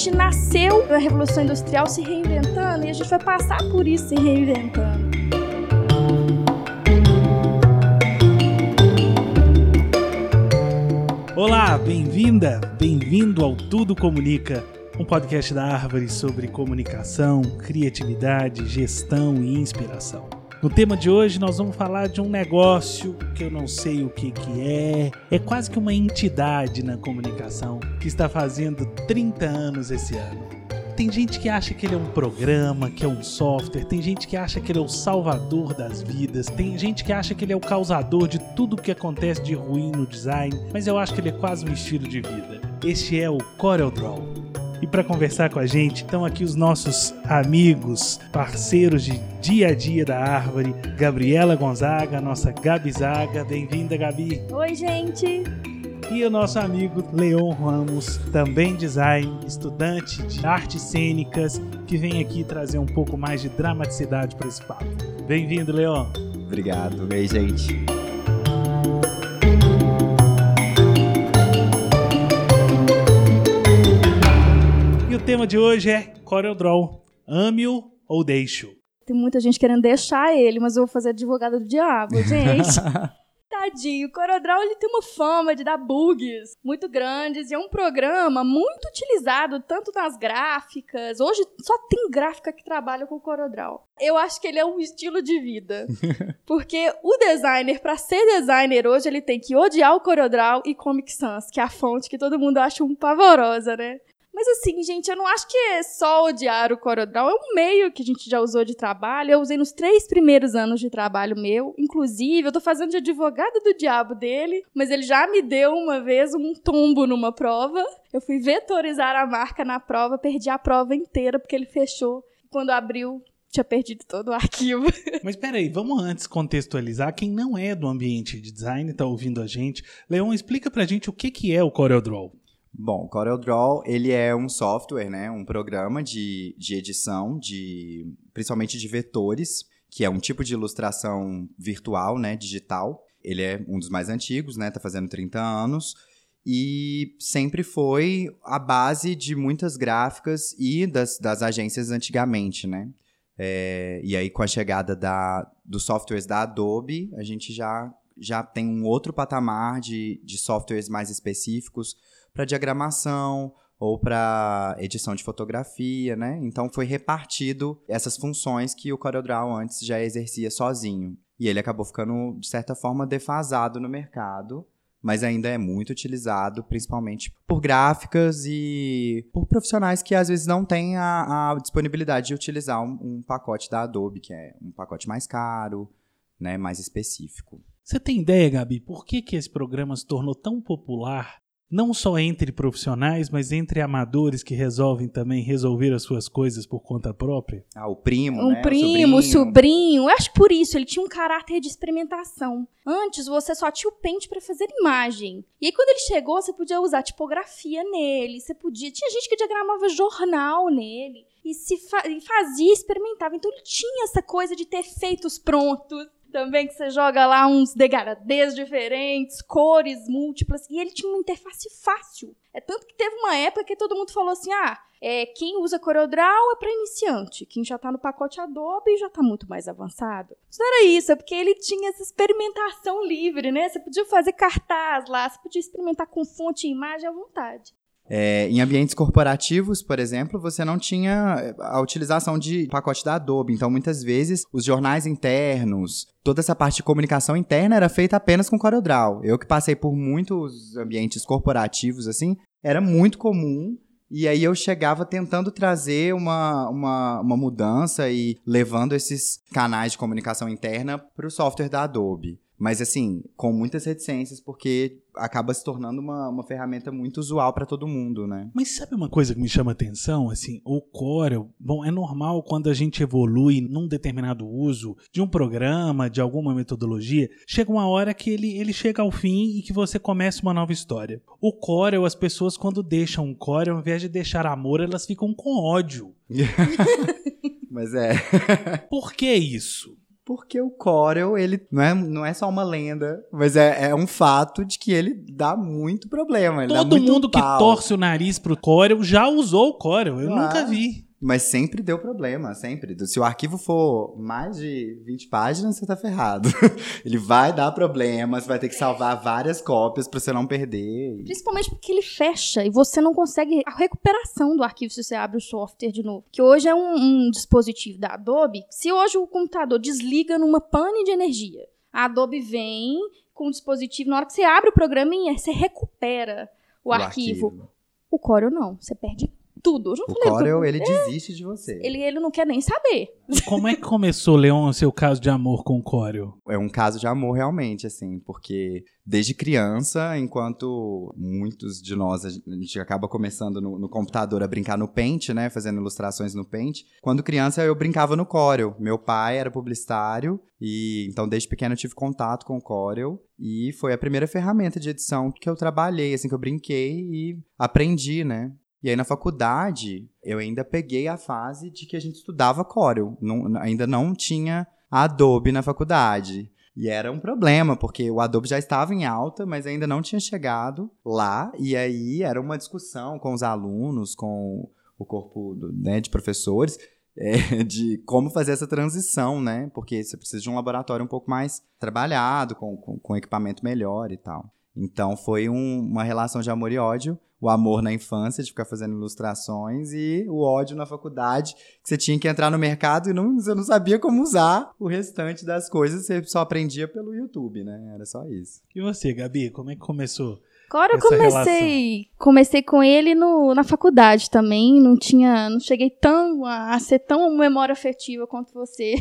gente nasceu na Revolução Industrial se reinventando e a gente vai passar por isso se reinventando. Olá, bem-vinda, bem-vindo ao Tudo Comunica, um podcast da Árvore sobre comunicação, criatividade, gestão e inspiração. No tema de hoje nós vamos falar de um negócio que eu não sei o que, que é. É quase que uma entidade na comunicação que está fazendo 30 anos esse ano. Tem gente que acha que ele é um programa, que é um software, tem gente que acha que ele é o salvador das vidas, tem gente que acha que ele é o causador de tudo o que acontece de ruim no design, mas eu acho que ele é quase um estilo de vida. Este é o CorelDRAW. E para conversar com a gente, estão aqui os nossos amigos, parceiros de dia a dia da Árvore, Gabriela Gonzaga, nossa Gabi Zaga. Bem-vinda, Gabi. Oi, gente. E o nosso amigo Leon Ramos, também design, estudante de artes cênicas, que vem aqui trazer um pouco mais de dramaticidade para esse papo. Bem-vindo, Leon. Obrigado. Oi, gente. Tema de hoje é CorelDRAW. Ame-o ou deixe-o? Tem muita gente querendo deixar ele, mas eu vou fazer advogada do diabo, gente. Tadinho, o CorelDRAW ele tem uma fama de dar bugs muito grandes e é um programa muito utilizado tanto nas gráficas. Hoje só tem gráfica que trabalha com o CorelDRAW. Eu acho que ele é um estilo de vida. Porque o designer, para ser designer hoje, ele tem que odiar o CorelDRAW e Comic Sans, que é a fonte que todo mundo acha um pavorosa, né? Mas assim, gente, eu não acho que é só odiar o CorelDRAW, é um meio que a gente já usou de trabalho. Eu usei nos três primeiros anos de trabalho meu. Inclusive, eu tô fazendo de advogada do diabo dele, mas ele já me deu uma vez um tombo numa prova. Eu fui vetorizar a marca na prova, perdi a prova inteira porque ele fechou. Quando abriu, tinha perdido todo o arquivo. Mas peraí, vamos antes contextualizar. Quem não é do ambiente de design está ouvindo a gente. Leon, explica pra gente o que, que é o CorelDRAW. Bom, CorelDRAW, ele é um software, né, um programa de, de edição, de, principalmente de vetores, que é um tipo de ilustração virtual, né, digital. Ele é um dos mais antigos, né, tá fazendo 30 anos, e sempre foi a base de muitas gráficas e das, das agências antigamente, né. É, e aí, com a chegada da, dos softwares da Adobe, a gente já, já tem um outro patamar de, de softwares mais específicos, para diagramação ou para edição de fotografia, né? Então foi repartido essas funções que o CorelDRAW antes já exercia sozinho. E ele acabou ficando, de certa forma, defasado no mercado, mas ainda é muito utilizado, principalmente por gráficas e por profissionais que às vezes não têm a, a disponibilidade de utilizar um, um, pacote da Adobe, que é um pacote mais caro, né, mais específico. Você tem ideia, Gabi, por que, que esse programa se tornou tão popular não só entre profissionais, mas entre amadores que resolvem também resolver as suas coisas por conta própria? Ah, o primo, um né? primo, o sobrinho. sobrinho. Eu acho por isso, ele tinha um caráter de experimentação. Antes, você só tinha o pente para fazer imagem. E aí, quando ele chegou, você podia usar tipografia nele, você podia... Tinha gente que diagramava jornal nele. E se fa... e fazia, experimentava. Então, ele tinha essa coisa de ter feitos prontos também que você joga lá uns degradês diferentes, cores múltiplas, e ele tinha uma interface fácil. É tanto que teve uma época que todo mundo falou assim: ah, é, quem usa CorelDRAW é para iniciante, quem já está no pacote Adobe já está muito mais avançado. Não era isso, é porque ele tinha essa experimentação livre, né? Você podia fazer cartaz lá, você podia experimentar com fonte e imagem à vontade. É, em ambientes corporativos, por exemplo, você não tinha a utilização de pacote da Adobe. Então, muitas vezes, os jornais internos, toda essa parte de comunicação interna era feita apenas com CorelDRAW. Eu que passei por muitos ambientes corporativos, assim, era muito comum e aí eu chegava tentando trazer uma, uma, uma mudança e levando esses canais de comunicação interna para o software da Adobe. Mas assim, com muitas reticências, porque acaba se tornando uma, uma ferramenta muito usual para todo mundo, né? Mas sabe uma coisa que me chama atenção? Assim, o Corel, bom, é normal quando a gente evolui num determinado uso de um programa, de alguma metodologia, chega uma hora que ele, ele chega ao fim e que você começa uma nova história. O Corel, as pessoas quando deixam um Corel, ao invés de deixar amor, elas ficam com ódio. Mas é. Por que isso? Porque o Corel, ele não é, não é só uma lenda, mas é, é um fato de que ele dá muito problema. Ele dá Todo muito mundo que pau. torce o nariz pro Corel já usou o Corel. Eu Ah. nunca vi. Mas sempre deu problema, sempre. Se o arquivo for mais de 20 páginas, você tá ferrado. ele vai dar problema, você vai ter que salvar várias cópias pra você não perder. Principalmente porque ele fecha e você não consegue a recuperação do arquivo se você abre o software de novo. Que hoje é um, um dispositivo da Adobe. Se hoje o computador desliga numa pane de energia, a Adobe vem com o dispositivo, na hora que você abre o programa, você recupera o, arquivo. O Corel não, você perde tudo. O falei, Corel, ele desiste de você. ele, ele não quer nem saber. Como é que começou, Leon, o seu caso de amor com o Corel? É um caso de amor realmente, assim, porque desde criança, enquanto muitos de nós, a gente acaba começando no, no computador a brincar no Paint, né, fazendo ilustrações no Paint. Quando criança eu brincava no Corel. Meu pai era publicitário e então desde pequeno eu tive contato com o Corel e foi a primeira ferramenta de edição que eu trabalhei, assim, que eu brinquei e aprendi, né? E aí na faculdade eu ainda peguei a fase de que a gente estudava Corel, não, ainda não tinha Adobe na faculdade. E era um problema, porque o Adobe já estava em alta, mas ainda não tinha chegado lá. E aí era uma discussão com os alunos, com o corpo né, de professores, é, de como fazer essa transição, né? Porque você precisa de um laboratório um pouco mais trabalhado, com, com, com equipamento melhor e tal. Então foi um- uma relação de amor e ódio. O amor na infância, de ficar fazendo ilustrações, e o ódio na faculdade, que você tinha que entrar no mercado e não, você não sabia como usar o restante das coisas, você só aprendia pelo YouTube, né? Era só isso. E você, Gabi, como é que começou? Agora eu comecei, comecei com ele no, na faculdade também, não tinha, não cheguei tão a, a ser tão memória afetiva quanto você.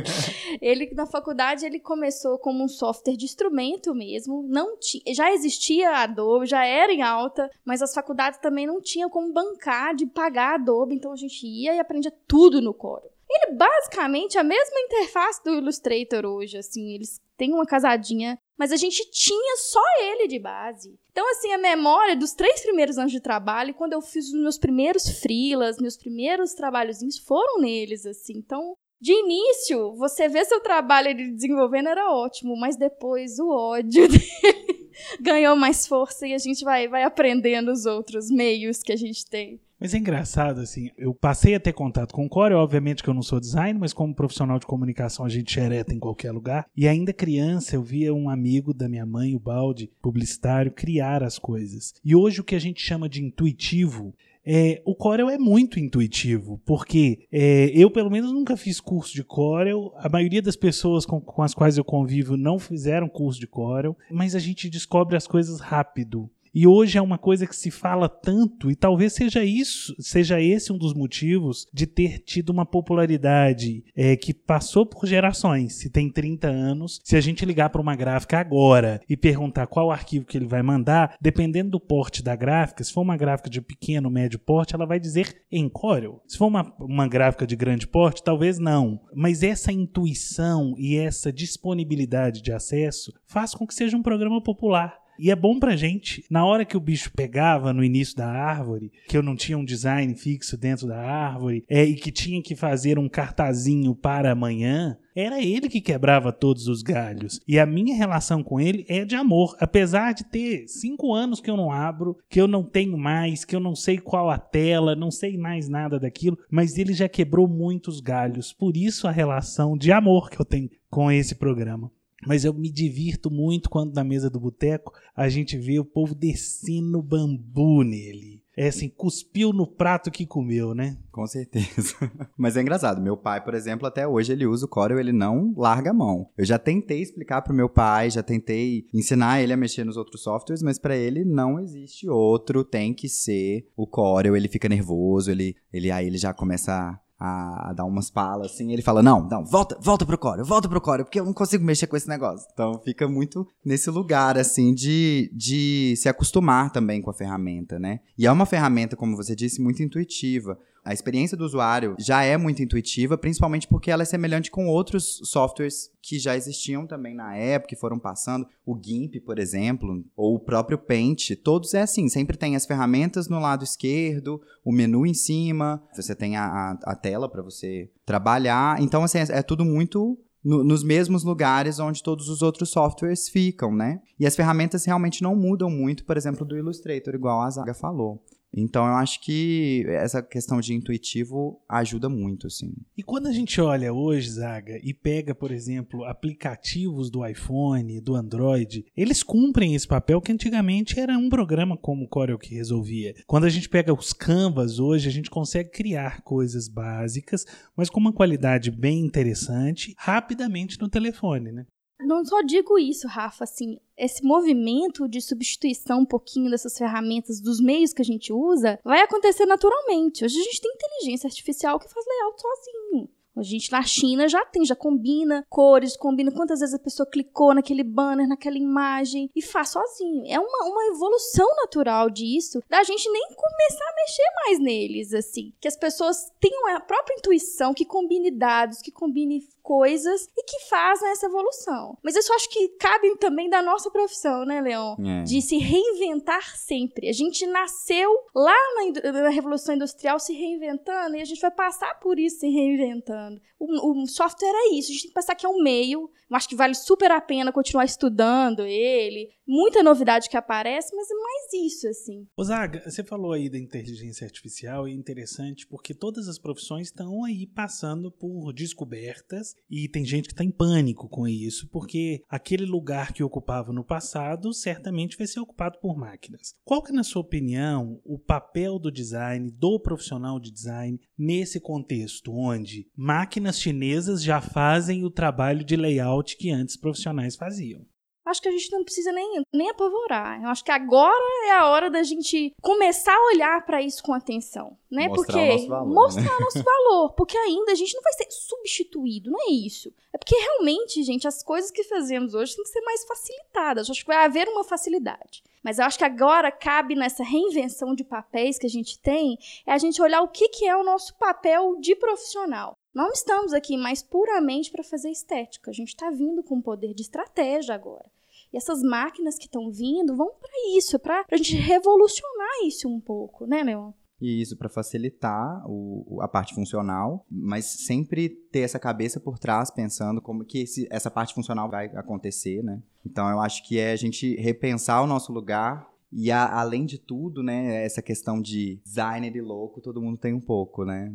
ele na faculdade ele começou como um software de instrumento mesmo, não tinha, já existia a Adobe, já era em alta, mas as faculdades também não tinham como bancar de pagar a Adobe, então a gente ia e aprendia tudo no Corel. Ele basicamente é a mesma interface do Illustrator hoje, assim, eles têm uma casadinha, mas a gente tinha só ele de base. Então, assim, a memória dos três primeiros anos de trabalho, quando eu fiz os meus primeiros freelas, meus primeiros trabalhozinhos, foram neles, assim. Então, de início, você vê seu trabalho ele desenvolvendo era ótimo, mas depois o ódio dele ganhou mais força e a gente vai, vai aprendendo os outros meios que a gente tem. Mas é engraçado, assim, eu passei a ter contato com o Corel, obviamente que eu não sou designer, mas como profissional de comunicação a gente xereta em qualquer lugar. E ainda criança eu via um amigo da minha mãe, o Balde, publicitário, criar as coisas. E hoje o que a gente chama de intuitivo é, o Corel é muito intuitivo, porque é, eu, pelo menos, nunca fiz curso de Corel. A maioria das pessoas com, com as quais eu convivo não fizeram curso de Corel, mas a gente descobre as coisas rápido. E hoje é uma coisa que se fala tanto, e talvez seja isso, seja esse um dos motivos de ter tido uma popularidade é, que passou por gerações. Se tem 30 anos, se a gente ligar para uma gráfica agora e perguntar qual arquivo que ele vai mandar, dependendo do porte da gráfica, se for uma gráfica de pequeno, médio porte, ela vai dizer em Corel. Se for uma, uma gráfica de grande porte, talvez não. Mas essa intuição e essa disponibilidade de acesso faz com que seja um programa popular. E é bom pra gente, na hora que o bicho pegava no início da árvore, que eu não tinha um design fixo dentro da árvore, é, e que tinha que fazer um cartazinho para amanhã, era ele que quebrava todos os galhos. E a minha relação com ele é de amor. Apesar de ter cinco anos que eu não abro, que eu não tenho mais, que eu não sei qual a tela, não sei mais nada daquilo, mas ele já quebrou muitos galhos. Por isso a relação de amor que eu tenho com esse programa. Mas eu me divirto muito quando na mesa do boteco a gente vê o povo descendo bambu nele. É assim, cuspiu no prato que comeu, né? Com certeza. Mas é engraçado. Meu pai, por exemplo, até hoje ele usa o Corel, ele não larga a mão. Eu já tentei explicar pro meu pai, já tentei ensinar ele a mexer nos outros softwares, mas para ele não existe outro, tem que ser o Corel. Ele fica nervoso, ele, ele aí ele já começa a a, dar umas palas assim, ele fala: "Não, não, volta, volta pro Corel, volta pro Corel, porque eu não consigo mexer com esse negócio". Então fica muito nesse lugar assim de de se acostumar também com a ferramenta, né? E é uma ferramenta, como você disse, muito intuitiva. A experiência do usuário já é muito intuitiva, principalmente porque ela é semelhante com outros softwares que já existiam também na época, que foram passando. O GIMP, por exemplo, ou o próprio Paint, todos é assim, sempre tem as ferramentas no lado esquerdo, o menu em cima, você tem a, a, a tela para você trabalhar. Então, assim, é, é tudo muito no, nos mesmos lugares onde todos os outros softwares ficam, né? E as ferramentas realmente não mudam muito, por exemplo, do Illustrator, igual a Zaga falou. Então eu acho que essa questão de intuitivo ajuda muito, assim. E quando a gente olha hoje, Zaga, e pega, por exemplo, aplicativos do iPhone, do Android, eles cumprem esse papel que antigamente era um programa como o Corel que resolvia. Quando a gente pega os Canvas hoje, a gente consegue criar coisas básicas, mas com uma qualidade bem interessante, rapidamente no telefone, né? Não só digo isso, Rafa, assim, esse movimento de substituição um pouquinho dessas ferramentas, dos meios que a gente usa, vai acontecer naturalmente. Hoje a gente tem inteligência artificial que faz layout sozinho. A gente na China já tem, já combina cores, combina quantas vezes a pessoa clicou naquele banner, naquela imagem e faz sozinho. É uma, uma evolução natural disso, da gente nem começar a mexer mais neles, assim. Que as pessoas tenham a própria intuição, que combine dados, que combine coisas e que fazem essa evolução. Mas isso acho que cabe também da nossa profissão, né, Leon? É. De se reinventar sempre. A gente nasceu lá na, na, Revolução Industrial se reinventando e a gente vai passar por isso se reinventando. O, o software é isso, a gente tem que pensar que é um meio. Eu acho que vale super a pena continuar estudando ele. Muita novidade que aparece, mas é mais isso, assim. Osaga, você falou aí da inteligência artificial e é interessante porque todas as profissões estão aí passando por descobertas e tem gente que está em pânico com isso, porque aquele lugar que ocupava no passado certamente vai ser ocupado por máquinas. Qual que, na sua opinião, o papel do design, do profissional de design, nesse contexto onde máquinas chinesas já fazem o trabalho de layout que antes profissionais faziam? acho que a gente não precisa nem, nem apavorar. Eu acho que agora é a hora da gente começar a olhar para isso com atenção, né? Mostrar porque o nosso valor, mostrar né? o nosso valor, porque ainda a gente não vai ser substituído, não é isso. É porque realmente, gente, as coisas que fazemos hoje têm que ser mais facilitadas. Eu acho que vai haver uma facilidade. Mas eu acho que agora cabe nessa reinvenção de papéis que a gente tem, é a gente olhar o que, que é o nosso papel de profissional. Não estamos aqui mais puramente para fazer estética. A gente está vindo com poder de estratégia agora. E essas máquinas que estão vindo vão para isso, é para a gente revolucionar isso um pouco, né, Leon? E isso para facilitar o, a parte funcional, mas sempre ter essa cabeça por trás pensando como que esse, essa parte funcional vai acontecer, né? Então eu acho que é a gente repensar o nosso lugar e a, além de tudo, né, essa questão de designer e louco, todo mundo tem um pouco, né?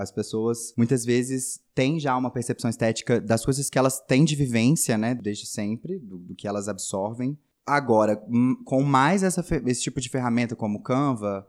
As pessoas muitas vezes têm já uma percepção estética das coisas que elas têm de vivência, né, desde sempre, do, do que elas absorvem. Agora, com mais essa, esse tipo de ferramenta como Canva,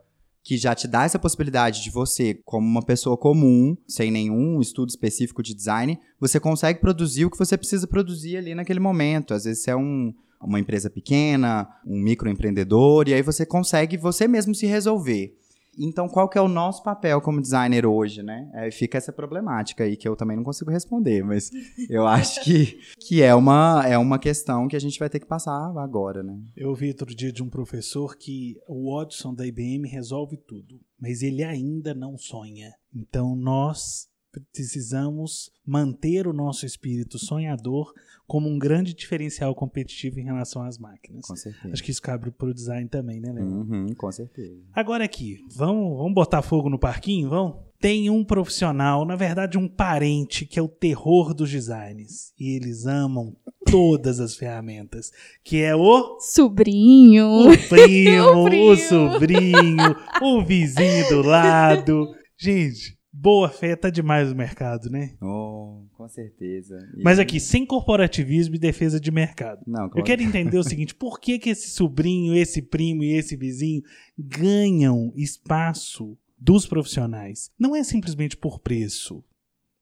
que já te dá essa possibilidade de você, como uma pessoa comum, sem nenhum estudo específico de design, você consegue produzir o que você precisa produzir ali naquele momento. Às vezes é um, uma empresa pequena, um microempreendedor, e aí você consegue você mesmo se resolver. Então, qual que é o nosso papel como designer hoje, né? É, fica essa problemática aí que eu também não consigo responder, mas eu acho que, que é, uma, é uma questão que a gente vai ter que passar agora, né? Eu ouvi outro dia de um professor que o Watson da IBM resolve tudo, mas ele ainda não sonha. Então, nós precisamos manter o nosso espírito sonhador como um grande diferencial competitivo em relação às máquinas. Com certeza. Acho que isso cabe para o design também, né, Léo? Uhum, com certeza. Agora aqui, vamos, vamos botar fogo no parquinho, vamos? Tem um profissional, na verdade um parente, que é o terror dos designs. E eles amam todas as ferramentas, que é o sobrinho, o primo, O primo. o sobrinho, o vizinho do lado. Gente, boa fé tá demais no mercado, né? Oh, com certeza. E- Mas aqui, sem corporativismo e defesa de mercado. Não, Eu claro. quero entender o seguinte: por que, que esse sobrinho, esse primo e esse vizinho ganham espaço dos profissionais? Não é simplesmente por preço.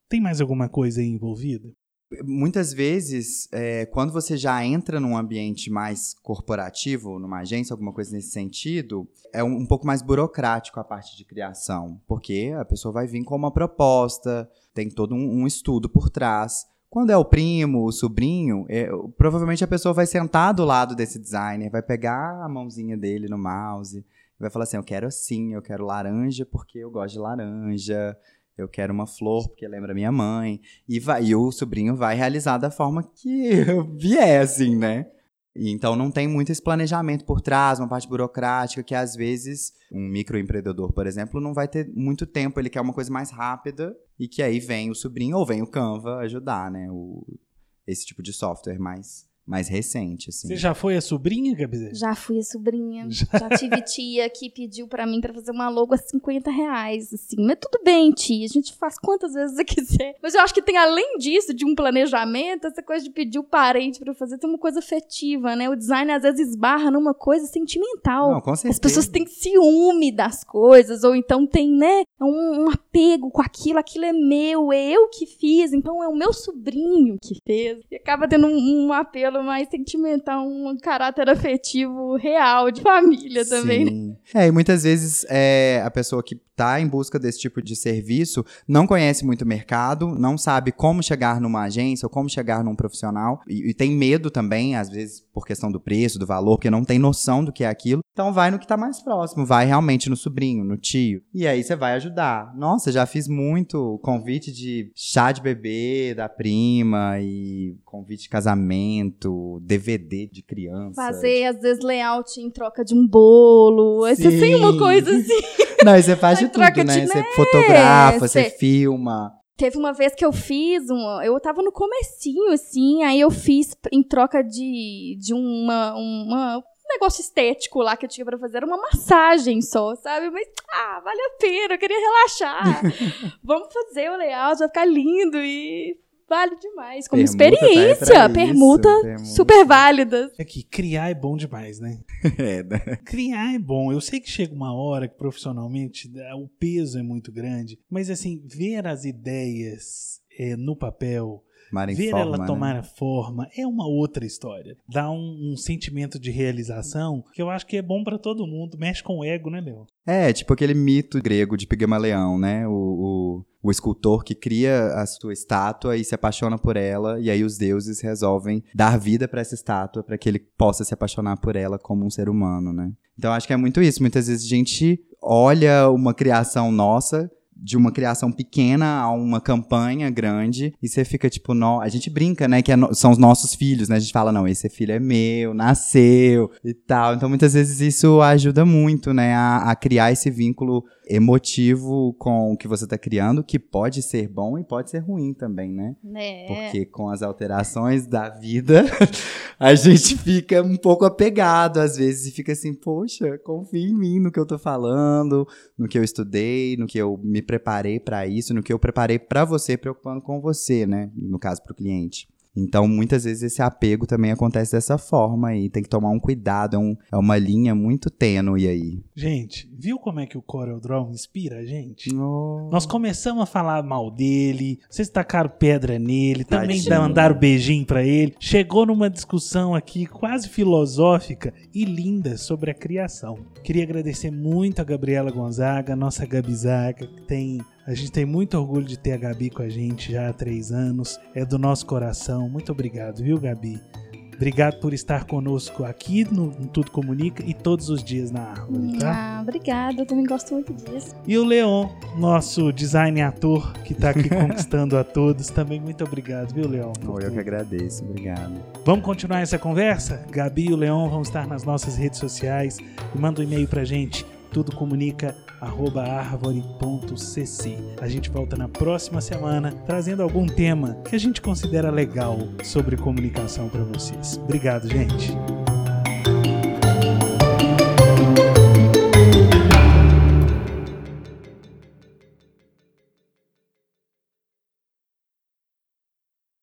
Tem mais alguma coisa aí envolvida? Muitas vezes, é, quando você já entra num ambiente mais corporativo, numa agência, alguma coisa nesse sentido, é um, um pouco mais burocrático a parte de criação, porque a pessoa vai vir com uma proposta, tem todo um, um estudo por trás. Quando é o primo, o sobrinho, é, provavelmente a pessoa vai sentar do lado desse designer, vai pegar a mãozinha dele no mouse, vai falar assim: Eu quero assim, eu quero laranja porque eu gosto de laranja, eu quero uma flor porque lembra minha mãe. E, vai, e o sobrinho vai realizar da forma que vier, assim, né? Então não tem muito esse planejamento por trás, uma parte burocrática que às vezes um microempreendedor, por exemplo, não vai ter muito tempo, ele quer uma coisa mais rápida e que aí vem o sobrinho ou vem o Canva ajudar, né? O, esse tipo de software mais mais recente, assim. Você já foi a sobrinha, Gabi? Já fui a sobrinha. Já, já tive tia que pediu para mim para fazer uma logo a 50 reais, assim. Mas tudo bem, tia, a gente faz quantas vezes você quiser. Mas eu acho que tem, além disso, de um planejamento, essa coisa de pedir o parente para fazer, tem uma coisa afetiva, né? O design às vezes esbarra numa coisa sentimental. Não, com certeza. As pessoas têm ciúme das coisas, ou então tem, né, um, um apego com aquilo, aquilo é meu, é eu que fiz, então é o meu sobrinho que fez. E acaba tendo um, um apelo mais sentimental, um caráter afetivo real, de família também. Sim. É, e muitas vezes é, a pessoa que está em busca desse tipo de serviço não conhece muito o mercado, não sabe como chegar numa agência ou como chegar num profissional e, e, tem medo também, às vezes por questão do preço, do valor, porque não tem noção do que é aquilo. Então vai no que está mais próximo, vai realmente no sobrinho, no tio. E aí você vai ajudar. Nossa, já fiz muito convite de chá de bebê da prima e convite de casamento, DVD de criança. Fazer às vezes layout em troca de um bolo. Sim. Você tem uma coisa assim. Não, você faz de tudo, né? Você fotografa, você filma. Teve uma vez que eu fiz um. Eu tava no comecinho, assim, aí eu fiz em troca de, de uma, uma um negócio estético lá que eu tinha pra fazer. Era uma massagem só, sabe? Mas, ah, vale a pena, eu queria relaxar. Vamos fazer o layout, vai ficar lindo e vale demais. Como permuta tá experiência, tá permuta, permuta, super válida. É que criar é bom demais, né? é, né? Criar é bom. Eu sei que chega uma hora que profissionalmente o peso é muito grande, mas assim, ver as ideias é, no papel ver forma, ela né? tomar né? forma é uma outra história. Dá um, um, sentimento de realização que eu acho que é bom para todo mundo. Mexe com o ego, né, Léo? É, tipo aquele mito grego de Pigmalião, né? O, o, o, escultor que cria a sua estátua e se apaixona por ela, e aí os deuses resolvem dar vida para essa estátua para que ele possa se apaixonar por ela como um ser humano, né? Então acho que é muito isso. Muitas vezes a gente olha uma criação nossa de uma criação pequena a uma campanha grande e você fica tipo, no... a gente brinca, né, que é no... são os nossos filhos, né? A gente fala, não, esse filho é meu, nasceu e tal. Então muitas vezes isso ajuda muito, né, a, a criar esse vínculo emotivo com o que você está criando, que pode ser bom e pode ser ruim também, né? É. Porque com as alterações da vida, a gente fica um pouco apegado às vezes e fica assim, poxa, confia em mim no que eu tô falando, no que eu estudei, no que eu me preparei para isso, no que eu preparei para você, preocupando com você, né? No caso, para o cliente. Então, muitas vezes esse apego também acontece dessa forma e tem que tomar um cuidado, é, um, é uma linha muito tênue aí. Gente, viu como é que o Corel Draw inspira a gente? Oh. Nós começamos a falar mal dele, vocês tacaram pedra nele, também Tadinho. mandaram beijinho para ele. Chegou numa discussão aqui quase filosófica e linda sobre a criação. Queria agradecer muito a Gabriela Gonzaga, nossa Gabizaga, que tem a gente tem muito orgulho de ter a Gabi com a gente já há três anos. É do nosso coração. Muito obrigado, viu, Gabi? Obrigado por estar conosco aqui no, Tudo Comunica e todos os dias na Árvore, tá? Ah, obrigada, eu também gosto muito disso. E o Leon, nosso design ator, que está aqui conquistando a todos, também muito obrigado, viu, Leon? Oh, eu que agradeço, obrigado. Vamos continuar essa conversa? Gabi e o Leon vão estar nas nossas redes sociais. Manda um e-mail pra gente, tudocomunica@arvore.cc. A gente volta na próxima semana trazendo algum tema que a gente considera legal sobre comunicação para vocês. Obrigado, gente.